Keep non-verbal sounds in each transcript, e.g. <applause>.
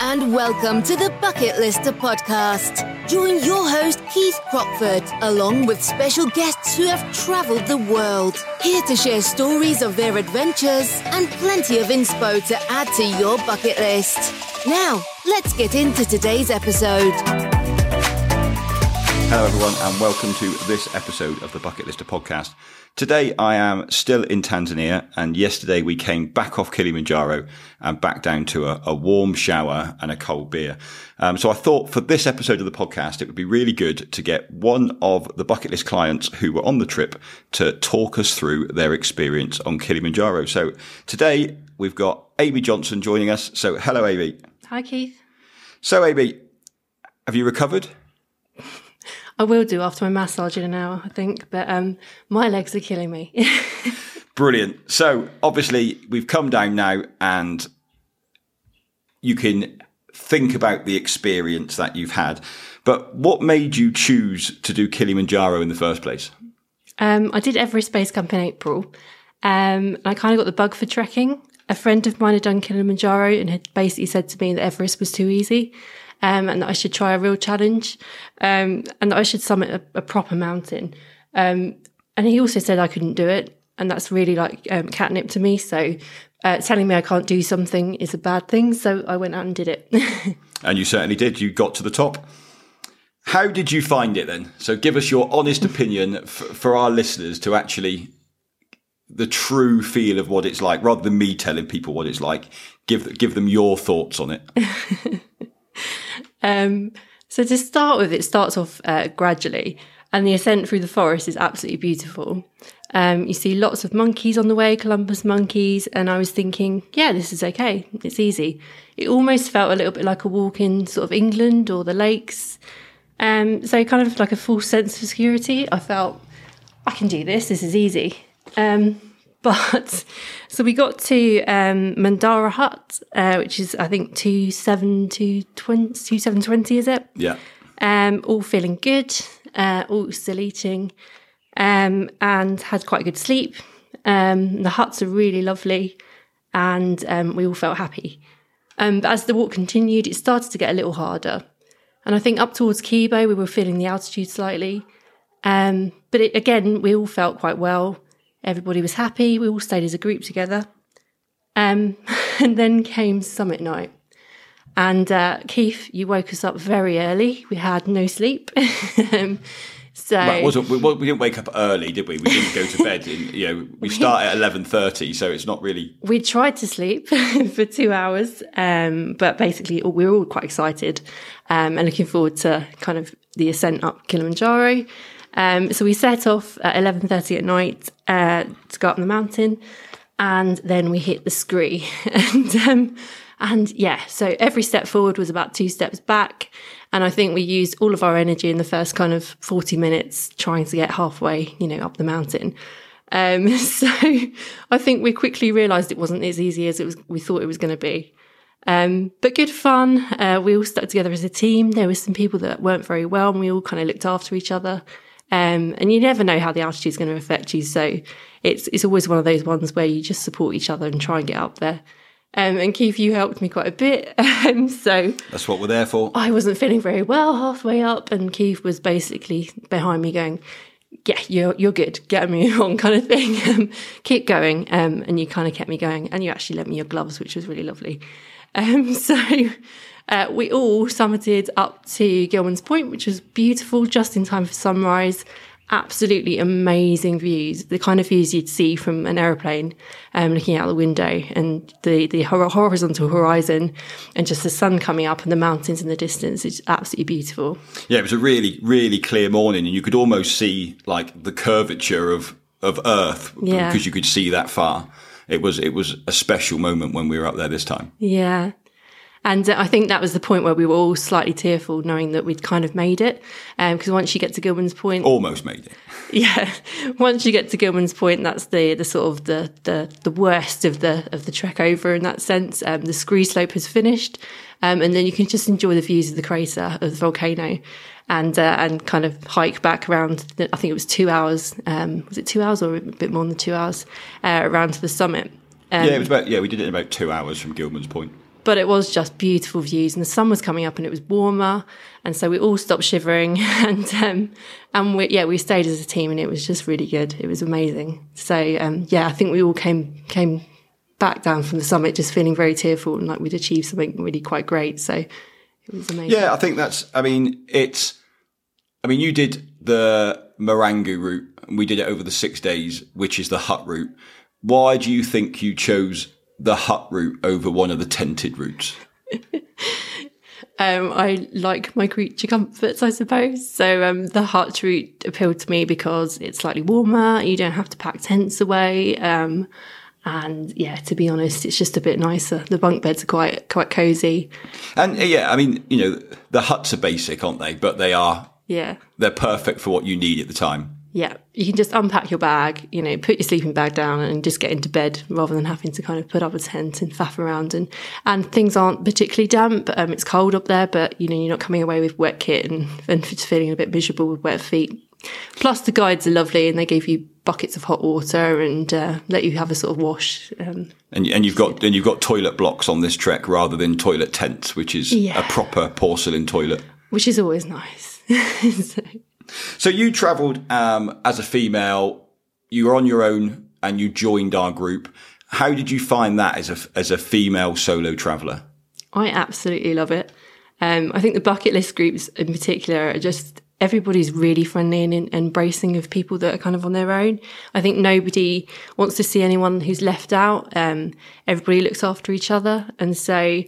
And welcome to the Bucket Lister podcast. Join your host Keith Crockford along with special guests who have travelled the world, here to share stories of their adventures and plenty of inspo to add to your bucket list. Now, let's get into today's episode. Hello, everyone, and welcome to this episode of the Bucket Lister podcast. Today, I am still in Tanzania, and yesterday we came back off Kilimanjaro and back down to a, a warm shower and a cold beer. Um, so I thought for this episode of the podcast, it would be really good to get one of the bucket list clients who were on the trip to talk us through their experience on Kilimanjaro. So today we've got Amy Johnson joining us. So hello, Amy. Hi, Keith. So, Amy, have you recovered? I will do after my massage in an hour, I think, but um, my legs are killing me. <laughs> Brilliant. So, obviously, we've come down now and you can think about the experience that you've had. But what made you choose to do Kilimanjaro in the first place? um, I did Everest Base Camp in April. Um, and I kind of got the bug for trekking. A friend of mine had done Kilimanjaro and had basically said to me that Everest was too easy. Um, and that I should try a real challenge, um, and that I should summit a, a proper mountain. Um, and he also said I couldn't do it, and that's really like um, catnip to me. So uh, telling me I can't do something is a bad thing. So I went out and did it. <laughs> And you certainly did. You got to the top. How did you find it then? So, give us your honest <laughs> opinion f- for our listeners to actually the true feel of what it's like, rather than me telling people what it's like. Give give them your thoughts on it. <laughs> Um, so to start with, it starts off uh, gradually, and the ascent through the forest is absolutely beautiful. Um, you see lots of monkeys on the way, Colobus monkeys, and I was thinking, yeah, this is okay. It's easy. It almost felt a little bit like a walk in sort of England or the lakes. Um, so kind of like a full sense of security. I felt I can do this. This is easy. Um, but <laughs> so we got to um, Mandara Hut, uh, which is I think two seven two twenty two seven twenty. Is it? Yeah. Um, all feeling good, uh, all still eating, um, and had quite a good sleep. Um, the huts are really lovely, and um, we all felt happy. Um, but as the walk continued, it started to get a little harder. And I think up towards Kibo, we were feeling the altitude slightly. Um, but it, again, we all felt quite well. Everybody was happy. We all stayed as a group together. Um, <laughs> and then came summit night. And uh, Keith, you woke us up very early. We had no sleep. <laughs> um, so Well, wasn't, we, we didn't wake up early, did we? We didn't go to bed. In, you know, we <laughs> start at eleven thirty, so it's not really. we tried to sleep for two hours, um, but basically we were all quite excited um, and looking forward to kind of the ascent up Kilimanjaro. Um, so we set off at eleven thirty at night uh, to go up the mountain, and then we hit the scree, <laughs> and um, and yeah, so every step forward was about two steps back. And I think we used all of our energy in the first kind of 40 minutes trying to get halfway, you know, up the mountain. Um, <laughs> so I think we quickly realised it wasn't as easy as it was we thought it was going to be. Um, but good fun. Uh, we all stuck together as a team. There were some people that weren't very well, and we all kind of looked after each other. Um, and you never know how the altitude is going to affect you, so it's it's always one of those ones where you just support each other and try and get up there. Um, and Keith, you helped me quite a bit, <laughs> um, so That's what we're there for. I wasn't feeling very well halfway up, and Keith was basically behind me going, "Yeah, you're you're good. Get me <laughs> on, kind of thing. <laughs> Um, keep going." Um, and you kind of kept me going, and you actually lent me your gloves, which was really lovely. Um, so uh, we all summited up to Gilman's Point, which was beautiful, just in time for sunrise. Absolutely amazing views, the kind of views you'd see from an aeroplane, um, looking out the window, and the the horizontal horizon, and just the sun coming up and the mountains in the distance. It's absolutely beautiful. Yeah, it was a really, really clear morning, and you could almost see like the curvature of of Earth Yeah. because you could see that far. It was it was a special moment when we were up there this time. Yeah. And uh, I think that was the point where we were all slightly tearful, knowing that we'd kind of made it. Because once you get to Gilman's Point, Almost made it. <laughs> yeah, once you get to Gilman's Point, that's the the sort of the the, the worst of the of the trek over in that sense. Um, the scree slope has finished, um, and then you can just enjoy the views of the crater of the volcano, and uh, and kind of hike back around. The, I think it was two hours. Um, was it two hours or a bit more than two hours uh, around to the summit? Um, yeah, it was about yeah we did it in about two hours from Gilman's Point. But it was just beautiful views, and the sun was coming up, and it was warmer, and so we all stopped shivering, <laughs> and um, and we, yeah, we stayed as a team, and it was just really good. It was amazing. So um, yeah, I think we all came came back down from the summit just feeling very tearful and like we'd achieved something really quite great. So it was amazing. Yeah, I think that's. I mean, it's. I mean, you did the Marangu route, and we did it over the six days, which is the hut route. Why do you think you chose the hut route over one of the tented routes? <laughs> Um, I like my creature comforts, I suppose. So um, the hut route appealed to me because it's slightly warmer. You don't have to pack tents away. Um, and yeah, to be honest, it's just a bit nicer. The bunk beds are quite quite cozy. And uh, yeah, I mean, you know, the huts are basic, aren't they? But they are Yeah, they're perfect for what you need at the time. Yeah. You can just unpack your bag, you know, put your sleeping bag down, and just get into bed rather than having to kind of put up a tent and faff around. And and things aren't particularly damp. Um, it's cold up there, but you know, you're not coming away with wet kit and and feeling a bit miserable with wet feet. Plus, the guides are lovely, and they give you buckets of hot water and uh, let you have a sort of wash. Um, And and you've got and you've got toilet blocks on this trek rather than toilet tents, which is Yeah. a proper porcelain toilet. which is always nice. <laughs> So- So you travelled um, as a female. You were on your own, and you joined our group. How did you find that as a as a female solo traveller? I absolutely love it. Um, I think the bucket list groups in particular are just everybody's really friendly and, embracing of people that are kind of on their own. I think nobody wants to see anyone who's left out. Um, everybody looks after each other, and so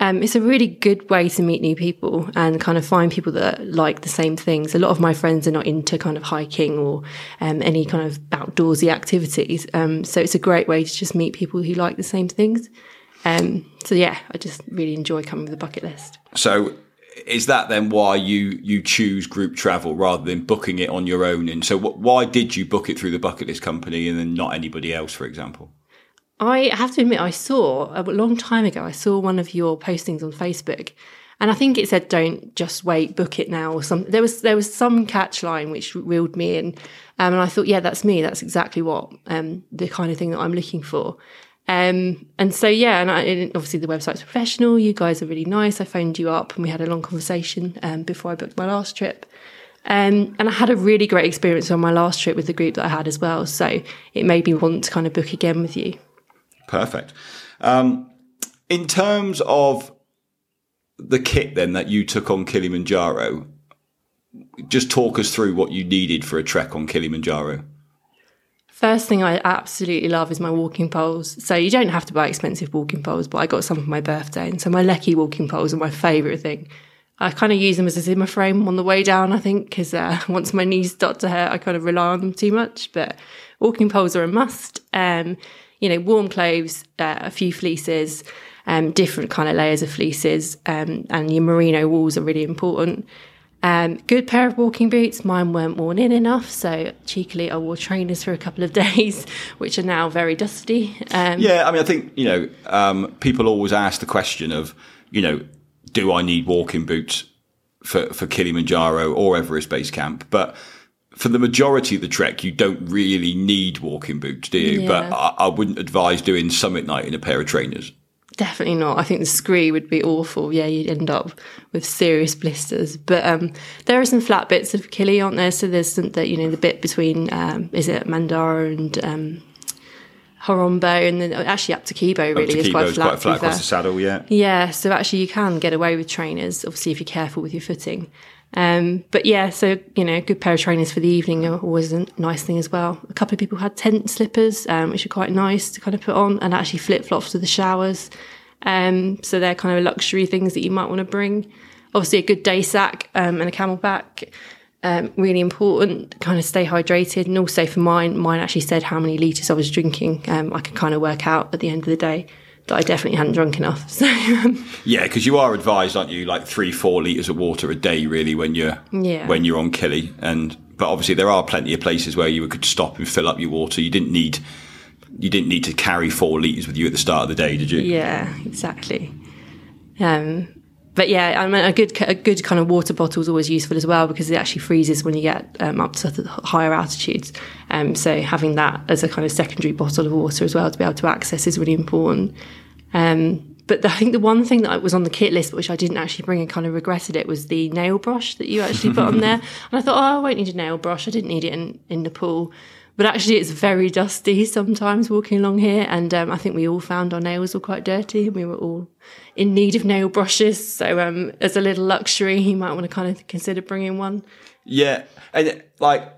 um, it's a really good way to meet new people and kind of find people that like the same things. A lot of my friends are not into kind of hiking or um, any kind of outdoorsy activities, um, so it's a great way to just meet people who like the same things. Um, so yeah, I just really enjoy coming with the bucket list. So is that then why you you choose group travel rather than booking it on your own? And so wh- why did you book it through the bucket list company and then not anybody else, for example? I have to admit, I saw a long time ago, I saw one of your postings on Facebook. And I think it said, "Don't just wait, book it now." Or something. There was there was some catch line which reeled me in, um, and I thought, "Yeah, that's me. That's exactly what um, the kind of thing that I'm looking for." Um, and so yeah, and, I, and obviously the website's professional. You guys are really nice. I phoned you up and we had a long conversation um, before I booked my last trip. Um, and I had a really great experience on my last trip with the group that I had as well. So it made me want to kind of book again with you. Perfect. Um, in terms of the kit then that you took on Kilimanjaro, just talk us through what you needed for a trek on Kilimanjaro. First thing I absolutely love is my walking poles. So you don't have to buy expensive walking poles, but I got some for my birthday. And so my Leki walking poles are my favourite thing. I kind of use them as a Zimmer frame on the way down, I think, because uh, <laughs> once my knees start to hurt, I kind of rely on them too much. But walking poles are a must. Um, you know, warm clothes, uh, a few fleeces, um, different kind of layers of fleeces, um, and your merino wools are really important. Um, good pair of walking boots. Mine weren't worn in enough, so cheekily I wore trainers for a couple of <laughs> days, which are now very dusty. Um, Yeah, I mean, I think you know, um, people always ask the question of, you know, do I need walking boots for for Kilimanjaro or Everest Base Camp? But for the majority of the trek, you don't really need walking boots, do you? But I, I wouldn't advise doing summit night in a pair of trainers. Definitely not. I think the scree would be awful. Yeah, you'd end up with serious blisters. But um, there are some flat bits of Kili, aren't there? So there's some that you know the bit between um, is it Mandara and um, Horombo, and then actually up to Kibo really to is keep quite flat. quite flat across the saddle, yeah. Yeah, so actually you can get away with trainers, obviously if you're careful with your footing. Um, but yeah, so you know, good pair of trainers for the evening are always a nice thing as well. A couple of people had tent slippers, um, which are quite nice to kind of put on, and actually flip flops to the showers. Um, so they're kind of luxury things that you might want to bring. Obviously, a good day sack um, and a camelback. Um, really important. Kind of stay hydrated, and also for mine, mine actually said how many liters I was drinking. Um, I could kind of work out at the end of the day I definitely hadn't drunk enough. <laughs> So um, Yeah, because you are advised, aren't you, like three, four litres of water a day, really, when you're Yeah. when you're on Kili. And but obviously there are plenty of places where you could stop and fill up your water. You didn't need you didn't need to carry four litres with you at the start of the day, did you? Yeah, exactly. Um, but yeah, I mean, a good a good kind of water bottle is always useful as well because it actually freezes when you get um, up to higher altitudes. Um, so having that as a kind of secondary bottle of water as well to be able to access is really important. Um, but the, I think the one thing that was on the kit list, which I didn't actually bring and kind of regretted it, was the nail brush that you actually put on there. <laughs> And I thought, oh, I won't need a nail brush. I didn't need it in, in Nepal. But actually, it's very dusty sometimes walking along here. And um, I think we all found our nails were quite dirty and we were all in need of nail brushes. So, um, as a little luxury, you might want to kind of consider bringing one. Yeah. And like,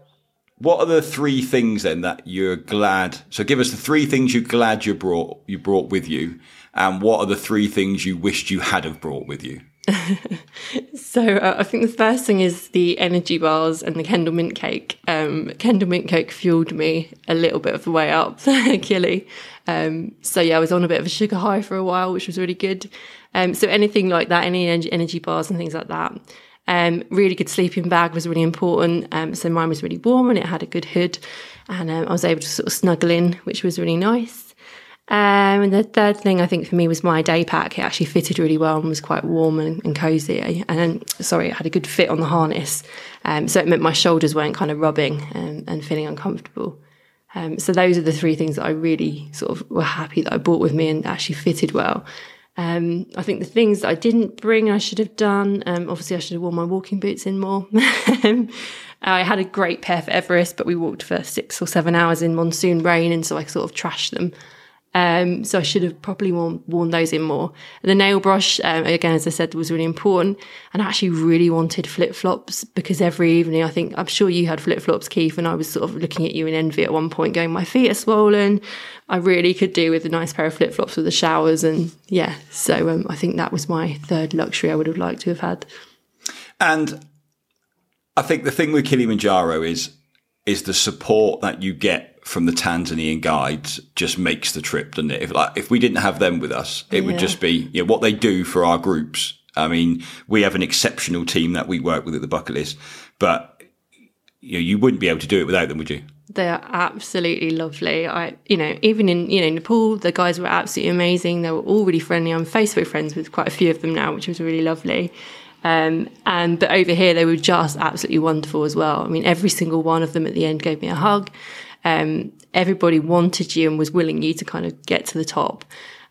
what are the three things then that you're glad? So give us the three things you're glad you brought, you brought with you. And what are the three things you wished you had have brought with you? <laughs> so uh, I think the first thing is the energy bars and the Kendal mint cake. Um, Kendal mint cake fueled me a little bit of the way up, <laughs> Kili. Um, so yeah, I was on a bit of a sugar high for a while, which was really good. Um, so anything like that, any energy bars and things like that. Um, really good sleeping bag was really important. Um, so mine was really warm and it had a good hood, and um, I was able to sort of snuggle in, which was really nice. Um, and the third thing I think for me was my day pack. It actually fitted really well and was quite warm and, and cozy. And sorry, it had a good fit on the harness. Um, so it meant my shoulders weren't kind of rubbing and, and feeling uncomfortable. Um, so those are the three things that I really sort of were happy that I brought with me and actually fitted well. Um, I think the things that I didn't bring, I should have done. Um, obviously, I should have worn my walking boots in more. <laughs> Um, I had a great pair for Everest, but we walked for six or seven hours in monsoon rain, and so I sort of trashed them. Um, so I should have probably worn, worn those in more. The nail brush, um, again, as I said, was really important. And I actually really wanted flip flops because every evening, I think, I'm sure you had flip flops, Keith, and I was sort of looking at you in envy at one point, going, my feet are swollen. I really could do with a nice pair of flip flops with the showers. And yeah, so um, I think that was my third luxury I would have liked to have had. And I think the thing with Kilimanjaro is, is the support that you get from the Tanzanian guides just makes the trip, doesn't it? If like if we didn't have them with us, it yeah. would just be you know, what they do for our groups. I mean, we have an exceptional team that we work with at the bucket list, but you know, you wouldn't be able to do it without them, would you? They are absolutely lovely. I, you know, even in you know Nepal, the guys were absolutely amazing. They were all really friendly. I'm Facebook friends with quite a few of them now, which was really lovely. Um, and but over here, they were just absolutely wonderful as well. I mean, every single one of them at the end gave me a hug um, everybody wanted you and was willing you to kind of get to the top.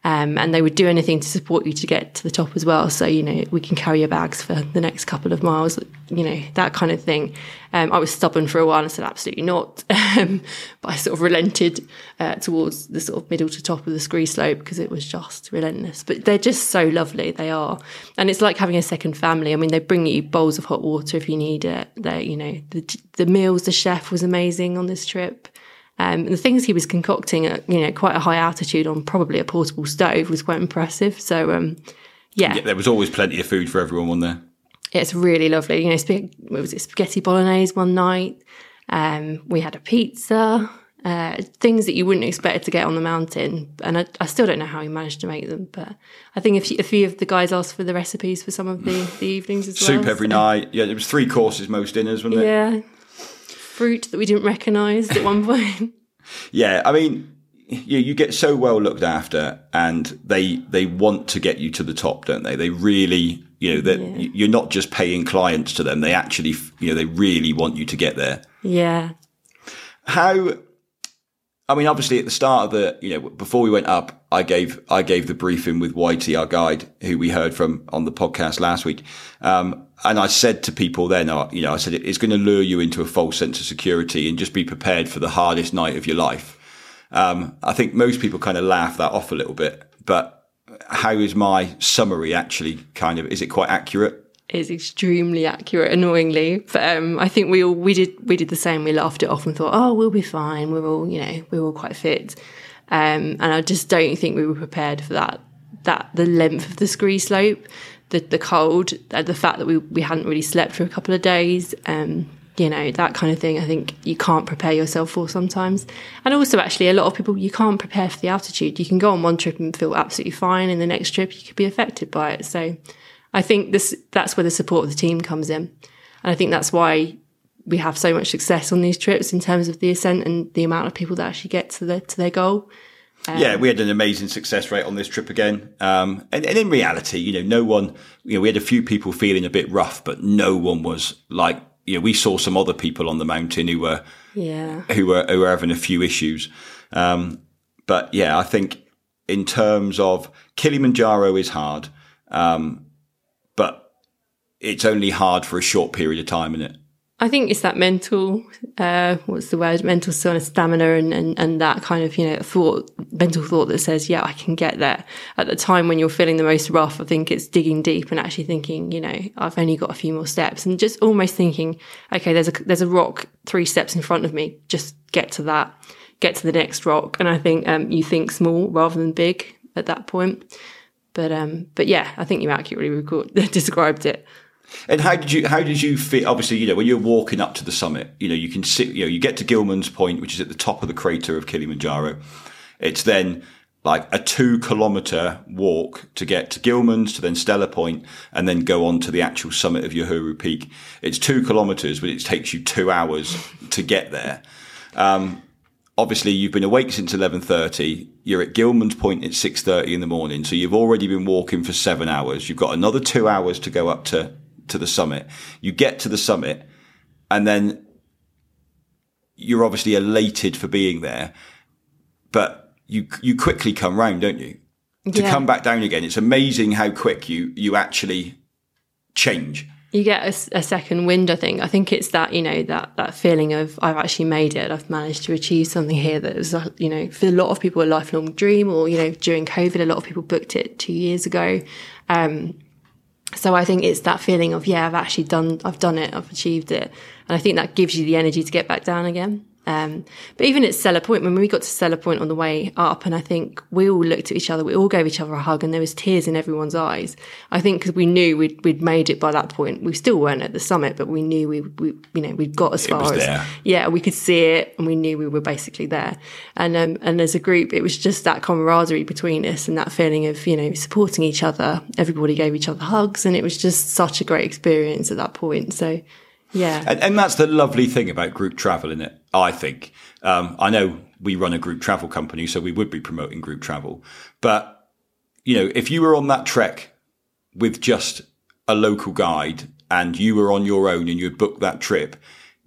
Um, and they would do anything to support you to get to the top as well. So, you know, we can carry your bags for the next couple of miles, you know, that kind of thing. Um, I was stubborn for a while and I said, absolutely not. <laughs> Um, but I sort of relented uh, towards the sort of middle to top of the scree slope because it was just relentless. But they're just so lovely, they are. And it's like having a second family. I mean, they bring you bowls of hot water if you need it. They, you know, the, the meals, the chef was amazing on this trip. Um, the things he was concocting at you know quite a high altitude on probably a portable stove was quite impressive. So um, yeah. yeah. there was always plenty of food for everyone, wasn't there? It's really lovely. You know, sp- was it spaghetti bolognese one night? Um, we had a pizza. Uh, things that you wouldn't expect to get on the mountain, and I, I, still don't know how he managed to make them. But I think if a few of the guys asked for the recipes for some of the, the evenings as Soup well. Soup every so. night. Yeah, it was three courses most dinners, wasn't it? Yeah, fruit that we didn't recognise at one point. <laughs> yeah, I mean, you, you get so well looked after, and they they want to get you to the top, don't they? They really, you know, that yeah. you're not just paying clients to them; they actually, you know, they really want you to get there. Yeah. How I mean, obviously, at the start of the, you know, before we went up, I gave I gave the briefing with Whitey, our guide, who we heard from on the podcast last week, um, and I said to people then, uh, you know, I said it's going to lure you into a false sense of security, and just be prepared for the hardest night of your life. Um, I think most people kind of laugh that off a little bit, but how is my summary actually? Kind of, is it quite accurate? Is extremely accurate, annoyingly. But um, I think we all we did we did the same. We laughed it off and thought, oh, we'll be fine. We're all you know we're all quite fit. Um, and I just don't think we were prepared for that. That the length of the scree slope, the the cold, the fact that we we hadn't really slept for a couple of days. Um, you know that kind of thing. I think you can't prepare yourself for sometimes. And also, actually, a lot of people you can't prepare for the altitude. You can go on one trip and feel absolutely fine, and the next trip you could be affected by it. So I think this that's where the support of the team comes in. And I think that's why we have so much success on these trips in terms of the ascent and the amount of people that actually get to the to their goal. Um, yeah, we had an amazing success rate on this trip again. Um, and, and, in reality, you know, no one, you know, we had a few people feeling a bit rough, but no one was like, you know, we saw some other people on the mountain who were, yeah, who were, who were having a few issues. Um, but yeah, I think in terms of Kilimanjaro is hard, um, it's only hard for a short period of time, isn't it? I think it's that mental, uh, what's the word, mental sort of stamina and, and, and that kind of, you know, thought, mental thought that says, yeah, I can get there. At the time when you're feeling the most rough, I think it's digging deep and actually thinking, you know, I've only got a few more steps and just almost thinking, okay, there's a, there's a rock three steps in front of me. Just get to that, get to the next rock. And I think, um, you think small rather than big at that point. But, um, but yeah, I think you accurately record, <laughs> described it. And how did you how did you feel? Obviously, you know when you're walking up to the summit, you know you can sit. You know you get to Gilman's Point, which is at the top of the crater of Kilimanjaro. It's then like a two kilometer walk to get to Gilman's, to then Stella Point, and then go on to the actual summit of Uhuru Peak. It's two kilometers, but it takes you two hours to get there. Um, obviously, you've been awake since eleven thirty. You're at Gilman's Point at six thirty in the morning, so you've already been walking for seven hours. You've got another two hours to go up to to the summit. You get to the summit and then you're obviously elated for being there, but you, you quickly come round, don't you? To Yeah. come back down again. It's amazing how quick you, you actually change. you get a second wind. I think. I think it's that you know that that feeling of I've actually made it. I've managed to achieve something here that was you know for a lot of people a lifelong dream. Or you know during COVID, a lot of people booked it two years ago. Um, so I think it's that feeling of yeah, I've actually done, I've done it, I've achieved it, and I think that gives you the energy to get back down again. Um, but even at Stella Point, when we got to Stella Point on the way up, and I think we all looked at each other, we all gave each other a hug, and there was tears in everyone's eyes. I think because we knew we'd, we'd made it by that point. We still weren't at the summit, but we knew we, we you know, we'd got as far was as there. yeah, we could see it, and we knew we were basically there. And um, and as a group, it was just that camaraderie between us, and that feeling of you know supporting each other. Everybody gave each other hugs, and it was just such a great experience at that point. So, yeah, And, and that's the lovely thing about group travel, in it? I think. Um, I know we run a group travel company, so we would be promoting group travel. But, you know, if you were on that trek with just a local guide and you were on your own and you had booked that trip,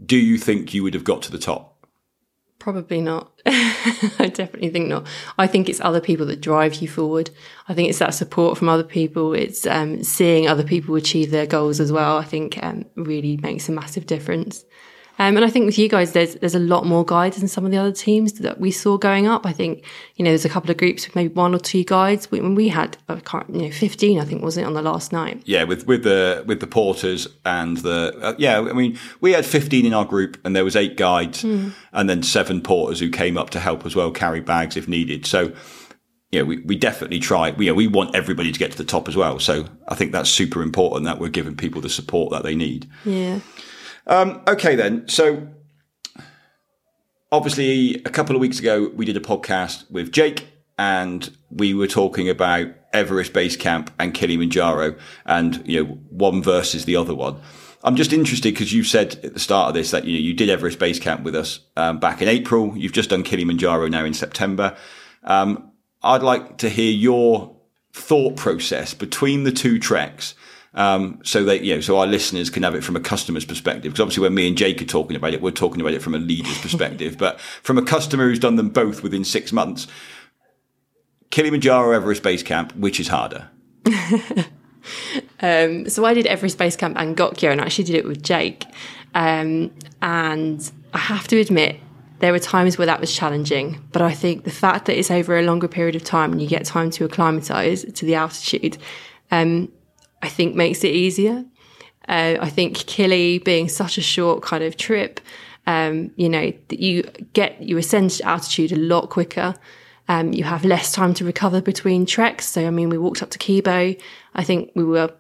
do you think you would have got to the top? Probably not. <laughs> I definitely think not. I think it's other people that drive you forward. I think it's that support from other people. It's um, seeing other people achieve their goals as well. I think um, really makes a massive difference. Um, and I think with you guys, there's there's a lot more guides than some of the other teams that we saw going up. I think you know there's a couple of groups with maybe one or two guides. When we had, I can't, you know, 15, I think, wasn't it on the last night? Yeah, with with the with the porters and the uh, yeah, I mean, we had fifteen in our group, and there was eight guides, and then seven porters who came up to help as well, carry bags if needed. So, yeah, we, we definitely try. We, yeah, we want everybody to get to the top as well. So, I think that's super important that we're giving people the support that they need. Yeah. Um, okay, then. So, obviously, a couple of weeks ago, we did a podcast with Jake, and we were talking about Everest Base Camp and Kilimanjaro, and you know, one versus the other one. I'm just interested because you said at the start of this that you know you did Everest Base Camp with us um, back in April. You've just done Kilimanjaro now in September. Um, I'd like to hear your thought process between the two treks. Um, so that, you know, so our listeners can have it from a customer's perspective. Because obviously when me and Jake are talking about it, we're talking about it from a leader's <laughs> perspective. But from a customer who's done them both within six months, Kilimanjaro Everest Base Camp, which is harder? <laughs> Um, so I did Everest Base Camp and Gokyo, and I actually did it with Jake. Um, and I have to admit, there were times where that was challenging. But I think the fact that it's over a longer period of time and you get time to acclimatise to the altitude, um, I think makes it easier. Uh, I think Kili being such a short kind of trip, um, you know, that you get you ascend to altitude a lot quicker. Um, you have less time to recover between treks. So, I mean, we walked up to Kibo. I think we were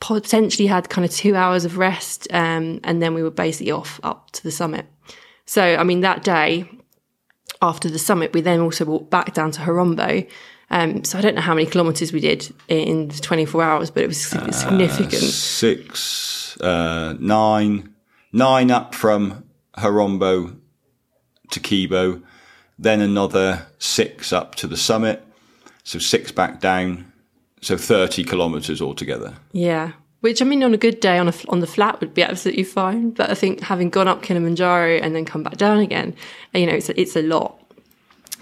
potentially had kind of two hours of rest, um, and then we were basically off up to the summit. So, I mean, that day after the summit, we then also walked back down to Horombo. Um, so I don't know how many kilometres we did in 24 hours, but it was significant. Six, uh, nine, nine up from Horombo to Kibo, then another six up to the summit. So six back down. So 30 kilometres altogether. Yeah. Which I mean, on a good day on a, on the flat would be absolutely fine. But I think having gone up Kilimanjaro and then come back down again, you know, it's a, it's a lot.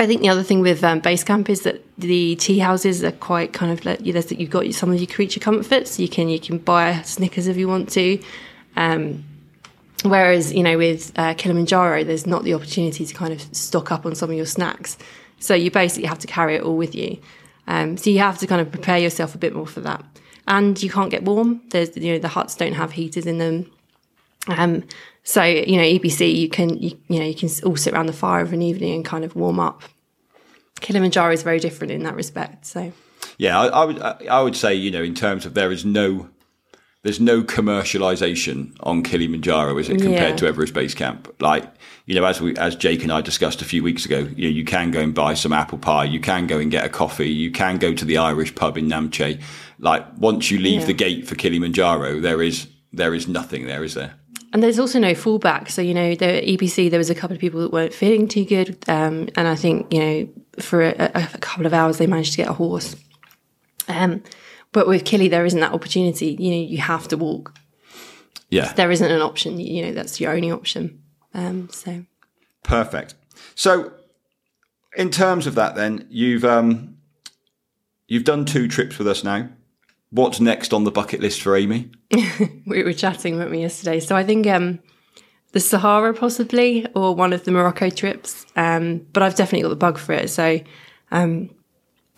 I think the other thing with um, base camp is that the tea houses are quite kind of like you know, you've got some of your creature comforts. You can you can buy Snickers if you want to. Um, whereas you know with uh, Kilimanjaro, there's not the opportunity to kind of stock up on some of your snacks. So you basically have to carry it all with you. Um, so you have to kind of prepare yourself a bit more for that. And you can't get warm. There's you know the huts don't have heaters in them. Um, so you know EBC, you can you, you know you can all sit around the fire of an evening and kind of warm up. Kilimanjaro is very different in that respect. So yeah, I, I would I would say you know in terms of there is no there's no commercialization on Kilimanjaro, is it, compared yeah. to Everest Base Camp? Like, you know, as we, as Jake and I discussed a few weeks ago, you know, you can go and buy some apple pie, you can go and get a coffee, you can go to the Irish pub in Namche. Like, once you leave yeah. the gate for Kilimanjaro, there is there is nothing there, is there? And there's also no fallback. So, you know, the EBC, there was a couple of people that weren't feeling too good. Um, and I think, you know, for a, a, couple of hours, they managed to get a horse. Um, but with Kili, there isn't that opportunity. You know, you have to walk. Yeah. There isn't an option. You know, that's your only option. Um, so. Perfect. So, in terms of that, then you've um, you've done two trips with us now. What's next on the bucket list for Amy? <laughs> we were chatting, weren't we, yesterday? So I think um, the Sahara possibly, or one of the Morocco trips. Um, but I've definitely got the bug for it. So um,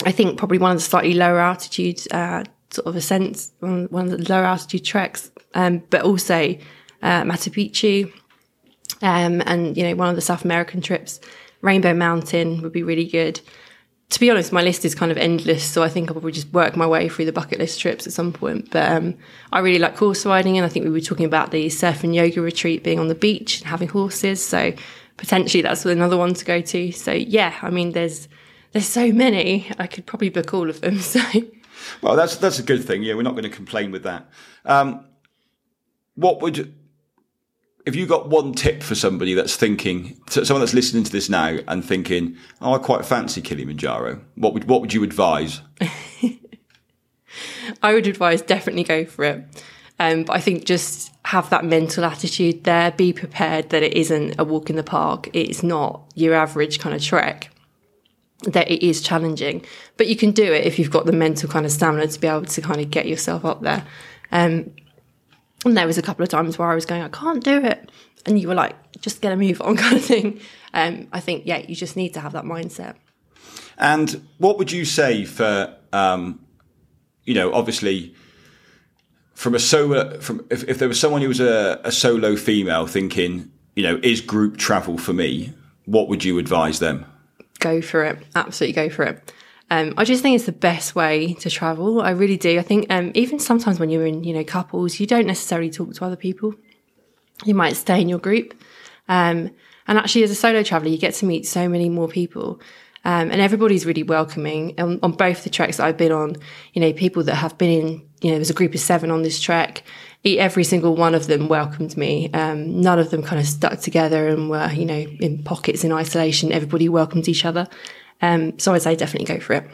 I think probably one of the slightly lower altitude uh, sort of ascents, one, one of the lower altitude treks, um, but also uh, Machu Picchu, um, and you know one of the South American trips, Rainbow Mountain would be really good. To be honest, my list is kind of endless, so I think I'll probably just work my way through the bucket list trips at some point. But um, I really like horse riding, and I think we were talking about the surf and yoga retreat being on the beach and having horses. So potentially that's another one to go to. So yeah, I mean, there's there's so many. I could probably book all of them. <laughs> So, well, that's that's a good thing. Yeah, we're not going to complain with that. Um, what would if you got one tip for somebody that's thinking, someone that's listening to this now and thinking, "Oh, I quite fancy Kilimanjaro." What would what would you advise? <laughs> I would advise definitely go for it. Um, but I think just have that mental attitude there. Be prepared that it isn't a walk in the park. It's not your average kind of trek that it is challenging, but you can do it if you've got the mental kind of stamina to be able to kind of get yourself up there. Um, and there was a couple of times where I was going, I can't do it. And you were like, just get a move on <laughs> kind of thing. Um, I think, yeah, you just need to have that mindset. And what would you say for, um, you know, obviously from a solo, from if, if there was someone who was a, a solo female thinking, you know, is group travel for me? What would you advise them? go for it. Absolutely go for it. Um, I just think it's the best way to travel. I really do. I think um, even sometimes when you're in, you know, couples, you don't necessarily talk to other people. You might stay in your group. Um, and actually, as a solo traveler, you get to meet so many more people. Um, and everybody's really welcoming on, on, both the treks that I've been on. You know, people that have been in, you know, there's a group of seven on this trek every single one of them welcomed me. Um, none of them kind of stuck together and were, you know, in pockets in isolation. Everybody welcomed each other. Um, so I'd say definitely go for it.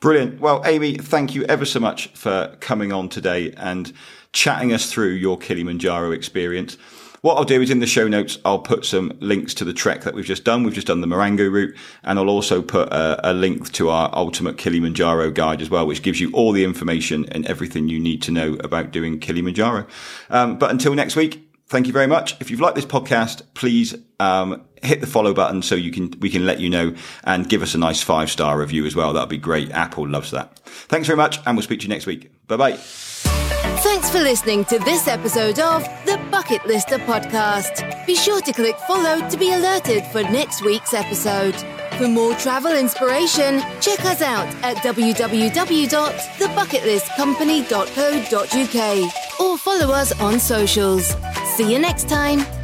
Brilliant. Well, Amy, thank you ever so much for coming on today and chatting us through your Kilimanjaro experience. What I'll do is in the show notes, I'll put some links to the trek that we've just done. We've just done the Marangu route and I'll also put a, a, link to our ultimate Kilimanjaro guide as well, which gives you all the information and everything you need to know about doing Kilimanjaro. Um, but until next week, thank you very much. If you've liked this podcast, please, um, hit the follow button so you can, we can let you know and give us a nice five star review as well. That'd be great. Apple loves that. Thanks very much. And we'll speak to you next week. Bye bye. Thanks for listening to this episode of the Bucket Lister podcast. Be sure to click follow to be alerted for next week's episode. For more travel inspiration, check us out at www.thebucketlistcompany.co.uk or follow us on socials. See you next time.